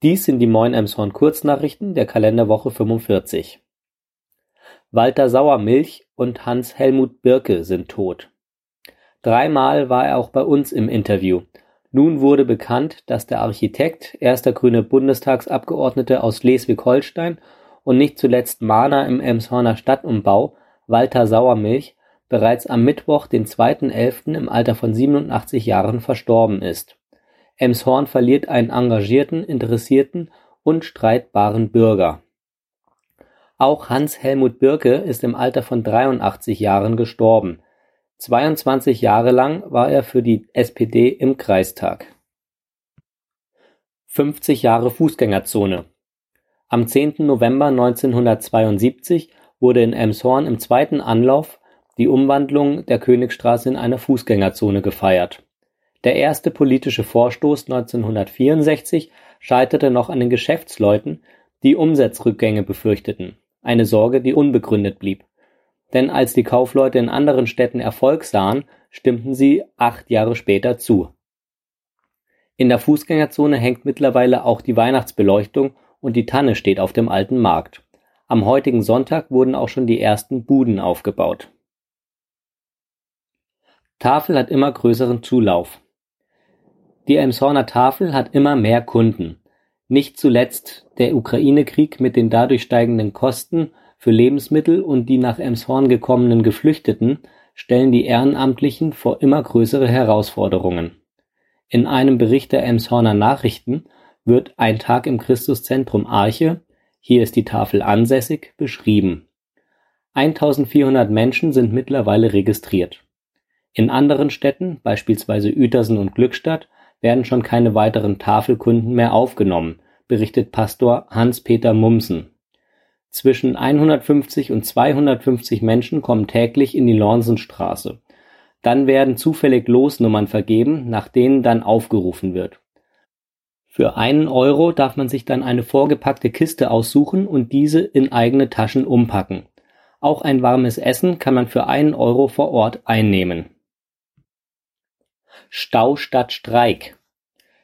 Dies sind die Moin Emshorn Kurznachrichten der Kalenderwoche 45. Walter Sauermilch und Hans-Helmut Birke sind tot. Dreimal war er auch bei uns im Interview. Nun wurde bekannt, dass der Architekt, erster grüner Bundestagsabgeordneter aus Schleswig-Holstein und nicht zuletzt Mahner im Emshorner Stadtumbau, Walter Sauermilch, bereits am Mittwoch, den 2.11. im Alter von 87 Jahren verstorben ist Emshorn verliert einen engagierten, interessierten und streitbaren Bürger. Auch Hans-Helmut Birke ist im Alter von 83 Jahren gestorben. 22 Jahre lang war er für die SPD im Kreistag. 50 Jahre Fußgängerzone Am 10. November 1972 wurde in Emshorn im zweiten Anlauf die Umwandlung der Königstraße in eine Fußgängerzone gefeiert der erste politische Vorstoß 1964 scheiterte noch an den Geschäftsleuten, die Umsatzrückgänge befürchteten, eine Sorge, die unbegründet blieb. Denn als die Kaufleute in anderen Städten Erfolg sahen, stimmten sie acht Jahre später zu. In der Fußgängerzone hängt mittlerweile auch die Weihnachtsbeleuchtung und die Tanne steht auf dem alten Markt. Am heutigen Sonntag wurden auch schon die ersten Buden aufgebaut. Tafel hat immer größeren Zulauf. Die Elmshorner Tafel hat immer mehr Kunden. Nicht zuletzt der Ukraine-Krieg mit den dadurch steigenden Kosten für Lebensmittel und die nach Elmshorn gekommenen Geflüchteten stellen die Ehrenamtlichen vor immer größere Herausforderungen. In einem Bericht der Elmshorner Nachrichten wird ein Tag im Christuszentrum Arche, hier ist die Tafel ansässig, beschrieben. 1400 Menschen sind mittlerweile registriert. In anderen Städten, beispielsweise Uetersen und Glückstadt, werden schon keine weiteren Tafelkunden mehr aufgenommen, berichtet Pastor Hans-Peter Mumsen. Zwischen 150 und 250 Menschen kommen täglich in die Lornsenstraße. Dann werden zufällig Losnummern vergeben, nach denen dann aufgerufen wird. Für einen Euro darf man sich dann eine vorgepackte Kiste aussuchen und diese in eigene Taschen umpacken. Auch ein warmes Essen kann man für einen Euro vor Ort einnehmen. Stau statt Streik.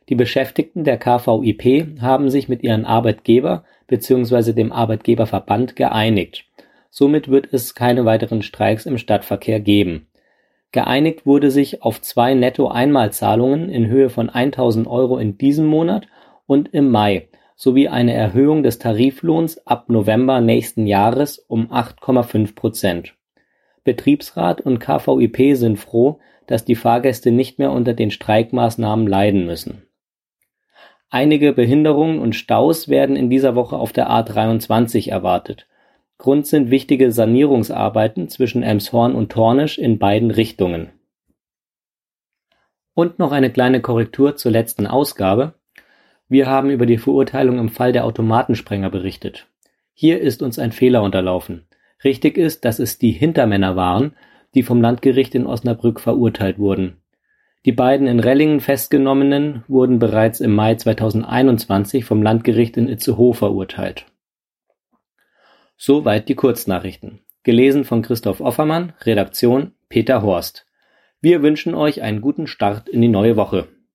Die Beschäftigten der KVIP haben sich mit ihrem Arbeitgeber bzw. dem Arbeitgeberverband geeinigt. Somit wird es keine weiteren Streiks im Stadtverkehr geben. Geeinigt wurde sich auf zwei Netto-Einmalzahlungen in Höhe von 1000 Euro in diesem Monat und im Mai sowie eine Erhöhung des Tariflohns ab November nächsten Jahres um 8,5 Prozent. Betriebsrat und KVIP sind froh, dass die Fahrgäste nicht mehr unter den Streikmaßnahmen leiden müssen. Einige Behinderungen und Staus werden in dieser Woche auf der A23 erwartet. Grund sind wichtige Sanierungsarbeiten zwischen Elmshorn und Tornisch in beiden Richtungen. Und noch eine kleine Korrektur zur letzten Ausgabe. Wir haben über die Verurteilung im Fall der Automatensprenger berichtet. Hier ist uns ein Fehler unterlaufen. Richtig ist, dass es die Hintermänner waren, die vom Landgericht in Osnabrück verurteilt wurden. Die beiden in Rellingen Festgenommenen wurden bereits im Mai 2021 vom Landgericht in Itzehoe verurteilt. Soweit die Kurznachrichten. Gelesen von Christoph Offermann, Redaktion Peter Horst. Wir wünschen euch einen guten Start in die neue Woche.